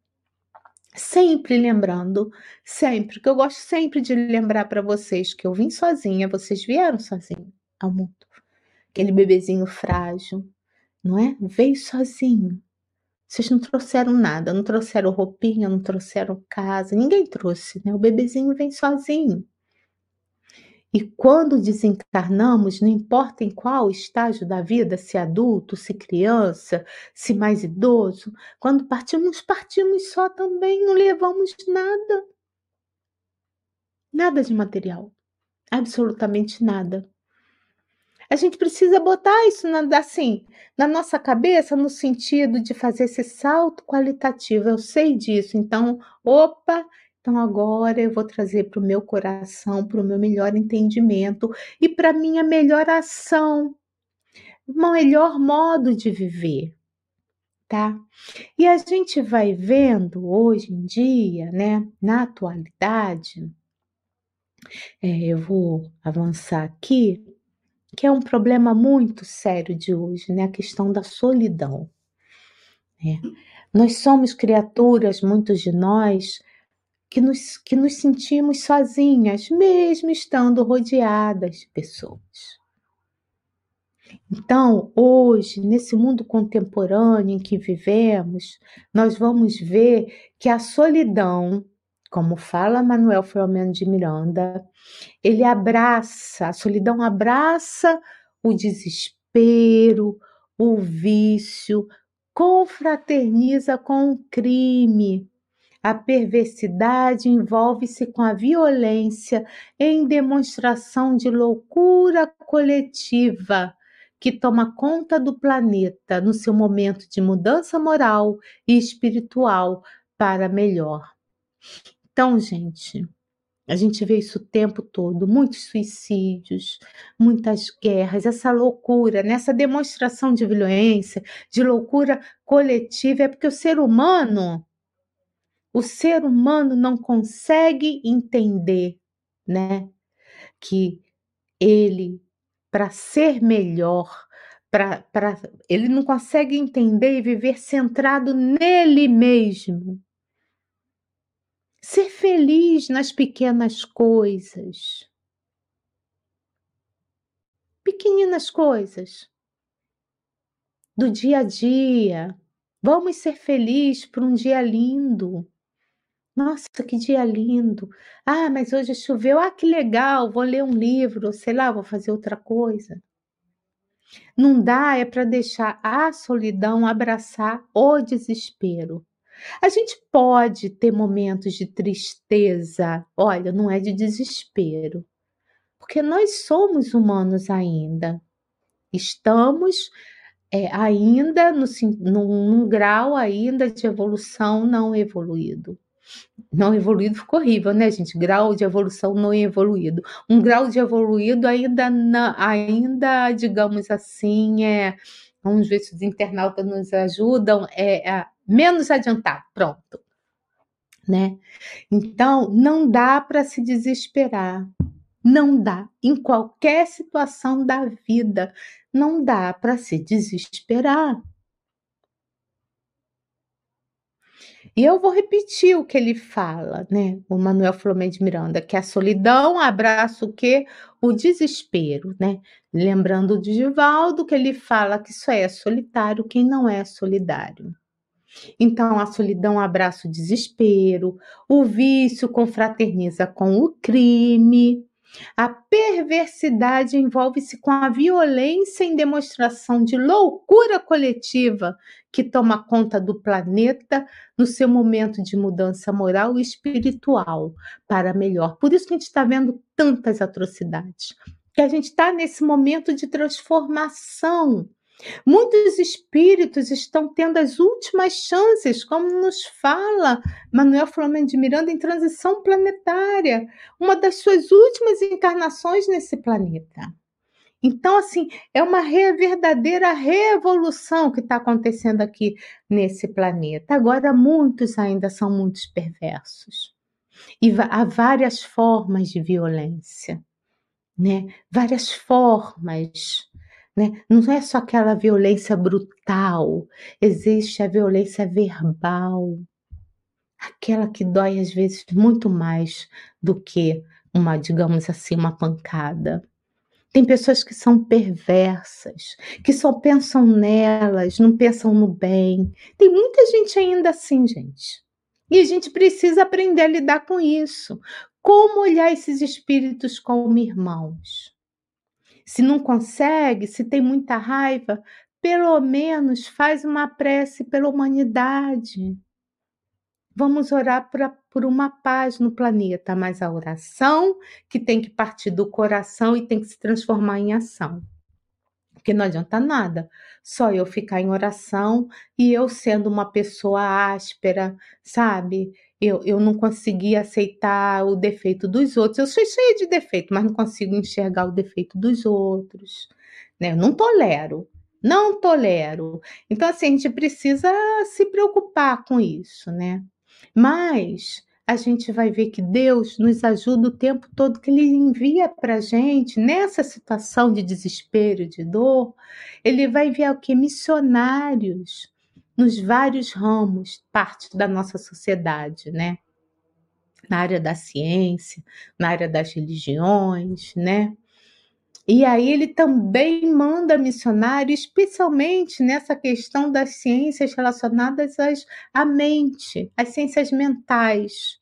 Sempre lembrando, sempre, que eu gosto sempre de lembrar para vocês que eu vim sozinha, vocês vieram sozinhos ao mundo. Aquele bebezinho frágil, não é? Veio sozinho. Vocês não trouxeram nada, não trouxeram roupinha, não trouxeram casa, ninguém trouxe, né? O bebezinho vem sozinho. E quando desencarnamos, não importa em qual estágio da vida, se adulto, se criança, se mais idoso, quando partimos, partimos só também, não levamos nada. Nada de material. Absolutamente nada. A gente precisa botar isso na, assim, na nossa cabeça no sentido de fazer esse salto qualitativo. Eu sei disso. Então, opa, então agora eu vou trazer para o meu coração, para o meu melhor entendimento e para minha melhor ação, o melhor modo de viver, tá? E a gente vai vendo hoje em dia, né, na atualidade, é, eu vou avançar aqui, que é um problema muito sério de hoje, né, a questão da solidão. Né? Nós somos criaturas, muitos de nós, que nos, que nos sentimos sozinhas, mesmo estando rodeadas de pessoas. Então, hoje, nesse mundo contemporâneo em que vivemos, nós vamos ver que a solidão, como fala Manuel Filomeno de Miranda, ele abraça, a solidão abraça o desespero, o vício, confraterniza com o crime, a perversidade envolve-se com a violência em demonstração de loucura coletiva que toma conta do planeta no seu momento de mudança moral e espiritual para melhor. Então, gente, a gente vê isso o tempo todo, muitos suicídios, muitas guerras, essa loucura, nessa demonstração de violência, de loucura coletiva, é porque o ser humano o ser humano não consegue entender, né, que ele para ser melhor, para ele não consegue entender e viver centrado nele mesmo. Ser feliz nas pequenas coisas. Pequeninas coisas do dia a dia. Vamos ser felizes por um dia lindo Nossa, que dia lindo! Ah, mas hoje choveu. Ah, que legal! Vou ler um livro, sei lá, vou fazer outra coisa. Não dá é para deixar a solidão abraçar o desespero. A gente pode ter momentos de tristeza, olha, não é de desespero, porque nós somos humanos ainda. Estamos é, ainda no, num, num grau ainda de evolução não evoluído. Não evoluído ficou horrível, né, gente? Grau de evolução não evoluído. Um grau de evoluído ainda, ainda digamos assim, é. Vamos ver se os internautas nos ajudam. É, é menos adiantado. Pronto. Né? Então, não dá para se desesperar. Não dá. Em qualquer situação da vida, não dá para se desesperar. E eu vou repetir o que ele fala, né? O Manuel Flamengo de Miranda, que a solidão abraça o quê? O desespero, né? Lembrando de Divaldo, que ele fala que só é solitário quem não é solidário. Então, a solidão abraça o desespero, o vício confraterniza com o crime, a perversidade envolve-se com a violência em demonstração de loucura coletiva que toma conta do planeta no seu momento de mudança moral e espiritual para melhor. Por isso que a gente está vendo tantas atrocidades. Que a gente está nesse momento de transformação Muitos espíritos estão tendo as últimas chances, como nos fala Manuel Flamengo de Miranda, em transição planetária, uma das suas últimas encarnações nesse planeta. Então, assim, é uma verdadeira revolução que está acontecendo aqui nesse planeta. Agora, muitos ainda são muitos perversos. E há várias formas de violência, né? Várias formas né? Não é só aquela violência brutal, existe a violência verbal, aquela que dói às vezes muito mais do que uma, digamos assim, uma pancada. Tem pessoas que são perversas, que só pensam nelas, não pensam no bem. Tem muita gente ainda assim, gente. E a gente precisa aprender a lidar com isso. Como olhar esses espíritos como irmãos? Se não consegue, se tem muita raiva, pelo menos faz uma prece pela humanidade. Vamos orar pra, por uma paz no planeta, mas a oração que tem que partir do coração e tem que se transformar em ação. Porque não adianta nada só eu ficar em oração e eu sendo uma pessoa áspera, sabe? eu, eu não consegui aceitar o defeito dos outros. Eu sou cheia de defeito, mas não consigo enxergar o defeito dos outros. Né? Eu não tolero, não tolero. Então, assim, a gente precisa se preocupar com isso, né? Mas a gente vai ver que Deus nos ajuda o tempo todo que Ele envia para a gente nessa situação de desespero, de dor. Ele vai enviar o que? Missionários nos vários ramos, parte da nossa sociedade, né? Na área da ciência, na área das religiões, né? E aí ele também manda missionário, especialmente nessa questão das ciências relacionadas às, à mente, às ciências mentais,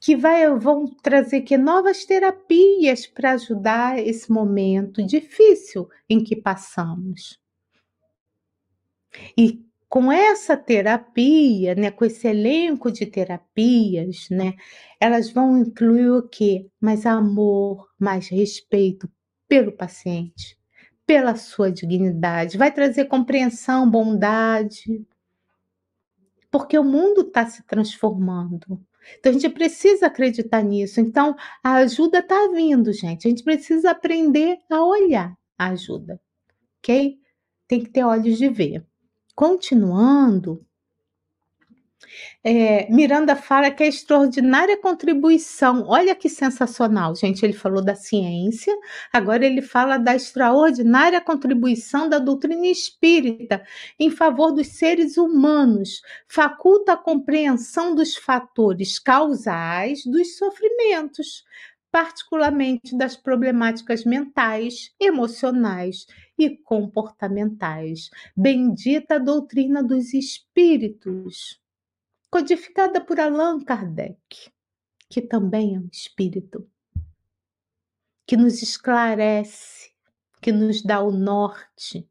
que vai, vão trazer que novas terapias para ajudar esse momento difícil em que passamos. E com essa terapia, né, com esse elenco de terapias, né, elas vão incluir o quê? Mais amor, mais respeito pelo paciente, pela sua dignidade, vai trazer compreensão, bondade, porque o mundo está se transformando. Então a gente precisa acreditar nisso. Então a ajuda está vindo, gente. A gente precisa aprender a olhar a ajuda, ok? Tem que ter olhos de ver. Continuando, é, Miranda fala que é extraordinária contribuição. Olha que sensacional, gente. Ele falou da ciência, agora ele fala da extraordinária contribuição da doutrina espírita em favor dos seres humanos, faculta a compreensão dos fatores causais dos sofrimentos, particularmente das problemáticas mentais, emocionais e comportamentais. Bendita a doutrina dos espíritos. codificada por Allan Kardec, que também é um espírito, que nos esclarece, que nos dá o norte,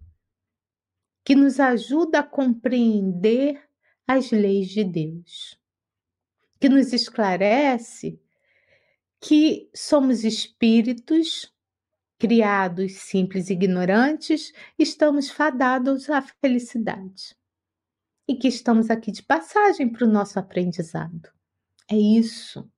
que nos ajuda a compreender as leis de Deus, que nos esclarece que somos espíritos criados simples e ignorantes, estamos fadados à felicidade. E que estamos aqui de passagem para o nosso aprendizado. É isso.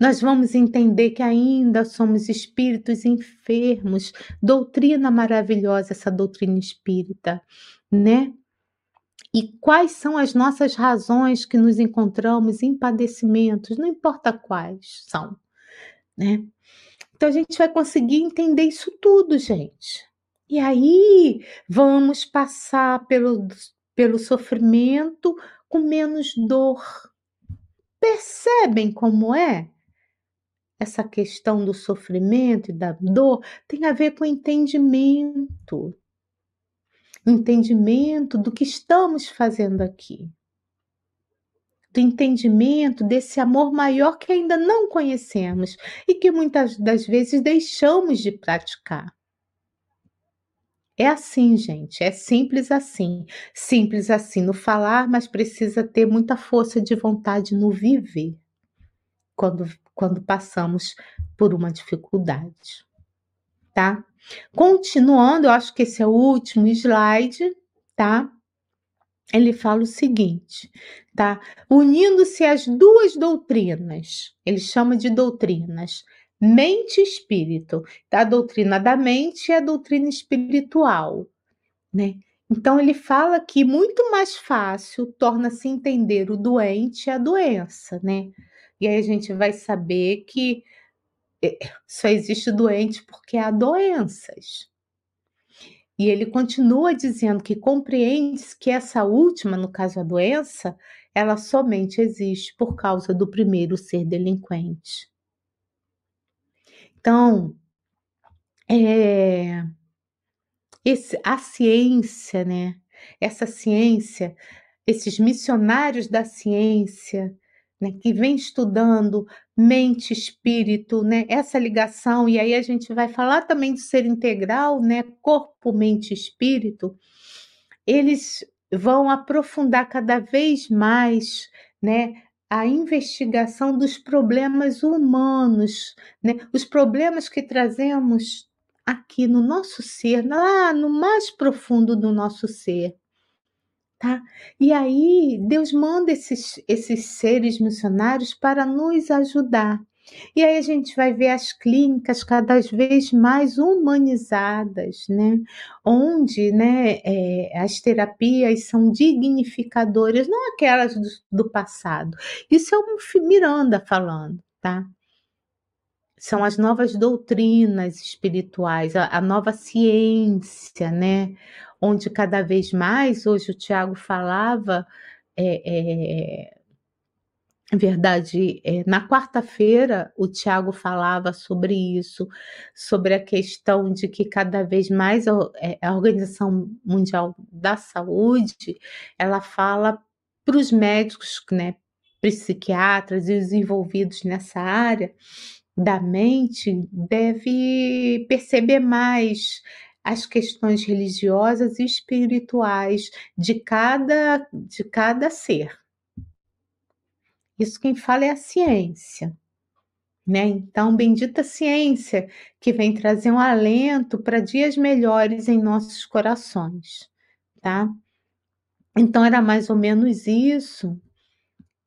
Nós vamos entender que ainda somos espíritos enfermos. Doutrina maravilhosa, essa doutrina espírita, né? E quais são as nossas razões que nos encontramos em padecimentos, não importa quais são, né? Então a gente vai conseguir entender isso tudo, gente. E aí vamos passar pelo, pelo sofrimento com menos dor. Percebem como é? Essa questão do sofrimento e da dor tem a ver com entendimento. Entendimento do que estamos fazendo aqui do entendimento desse amor maior que ainda não conhecemos e que muitas das vezes deixamos de praticar. É assim, gente, é simples assim. Simples assim no falar, mas precisa ter muita força de vontade no viver quando, quando passamos por uma dificuldade. Tá? Continuando, eu acho que esse é o último slide, tá? ele fala o seguinte, tá? Unindo-se as duas doutrinas, ele chama de doutrinas, mente e espírito, tá? a doutrina da mente e a doutrina espiritual, né? Então ele fala que muito mais fácil torna-se entender o doente e a doença, né? E aí a gente vai saber que só existe doente porque há doenças. E ele continua dizendo que compreende que essa última, no caso a doença, ela somente existe por causa do primeiro ser delinquente. Então, é, esse, a ciência, né? Essa ciência, esses missionários da ciência, né, que vem estudando mente, espírito, né, essa ligação, e aí a gente vai falar também do ser integral, né, corpo, mente, espírito, eles vão aprofundar cada vez mais, né, a investigação dos problemas humanos, né, os problemas que trazemos aqui no nosso ser, lá no mais profundo do nosso ser. Tá? E aí Deus manda esses, esses seres missionários para nos ajudar. E aí a gente vai ver as clínicas cada vez mais humanizadas, né? Onde né, é, as terapias são dignificadoras, não aquelas do, do passado. Isso é o Miranda falando, tá? São as novas doutrinas espirituais, a, a nova ciência, né? Onde cada vez mais, hoje o Tiago falava, é, é, verdade, é, na quarta-feira o Tiago falava sobre isso, sobre a questão de que cada vez mais a, é, a Organização Mundial da Saúde, ela fala para os médicos, né, psiquiatras e os envolvidos nessa área da mente deve perceber mais as questões religiosas e espirituais de cada, de cada ser. Isso quem fala é a ciência. Né? Então, bendita ciência que vem trazer um alento para dias melhores em nossos corações, tá? Então, era mais ou menos isso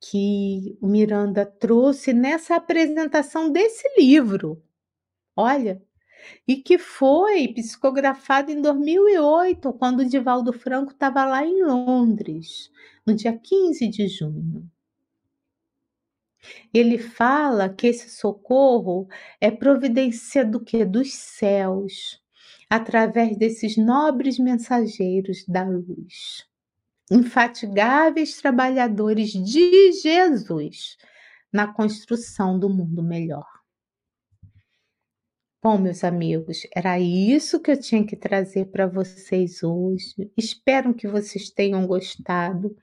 que o Miranda trouxe nessa apresentação desse livro. Olha, e que foi psicografado em 2008, quando o Divaldo Franco estava lá em Londres, no dia 15 de junho. Ele fala que esse socorro é providência do que? Dos céus, através desses nobres mensageiros da luz, infatigáveis trabalhadores de Jesus na construção do mundo melhor. Bom, meus amigos, era isso que eu tinha que trazer para vocês hoje. Espero que vocês tenham gostado,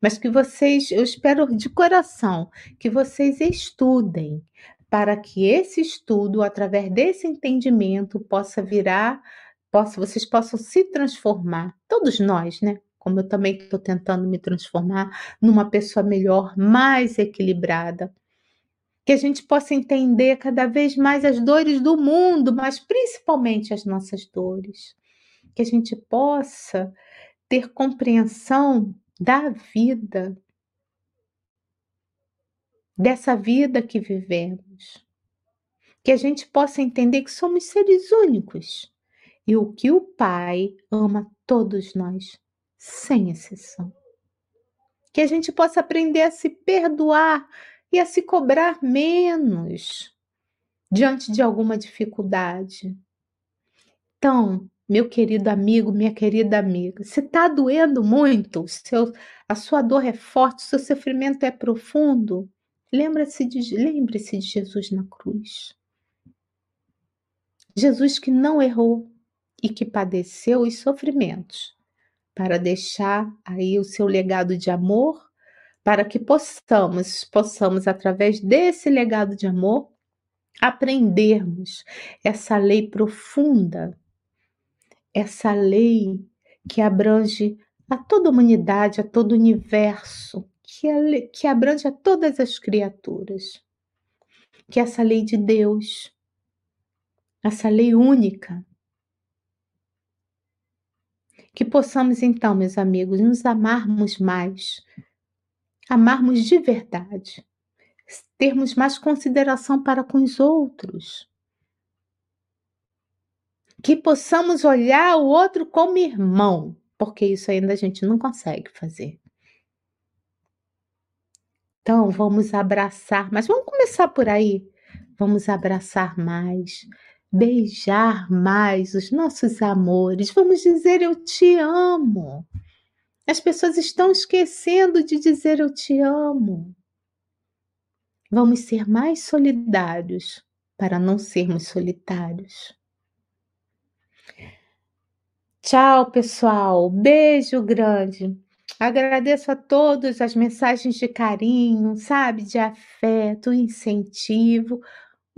mas que vocês, eu espero de coração que vocês estudem para que esse estudo, através desse entendimento, possa virar, possa, vocês possam se transformar, todos nós, né? Como eu também estou tentando me transformar numa pessoa melhor, mais equilibrada que a gente possa entender cada vez mais as dores do mundo, mas principalmente as nossas dores. Que a gente possa ter compreensão da vida, dessa vida que vivemos. Que a gente possa entender que somos seres únicos e o que o Pai ama todos nós, sem exceção. Que a gente possa aprender a se perdoar e a se cobrar menos diante de alguma dificuldade. Então, meu querido amigo, minha querida amiga, se está doendo muito, seu, a sua dor é forte, o seu sofrimento é profundo, lembre-se de, lembre de Jesus na cruz. Jesus que não errou e que padeceu os sofrimentos para deixar aí o seu legado de amor para que possamos, possamos através desse legado de amor aprendermos essa lei profunda, essa lei que abrange a toda a humanidade, a todo o universo, que, é, que abrange a todas as criaturas, que é essa lei de Deus, essa lei única. Que possamos então, meus amigos, nos amarmos mais, amarmos de verdade, termos mais consideração para com os outros. Que possamos olhar o outro como irmão, porque isso ainda a gente não consegue fazer. Então, vamos abraçar, mas vamos começar por aí. Vamos abraçar mais, beijar mais os nossos amores, vamos dizer eu te amo. As pessoas estão esquecendo de dizer eu te amo. Vamos ser mais solidários para não sermos solitários. Tchau, pessoal. Beijo grande. Agradeço a todos as mensagens de carinho, sabe, de afeto, incentivo.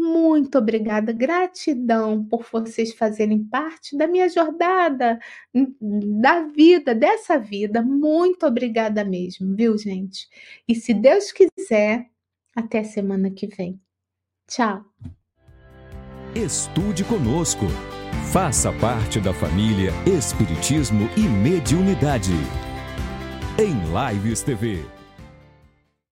Muito obrigada, gratidão por vocês fazerem parte da minha jornada, hum, da vida, dessa vida. Muito obrigada mesmo, viu, gente? E se Deus quiser, até semana que vem. Tchau. Estude conosco. Faça parte da família Espiritismo e Mediunidade. Em Lives TV.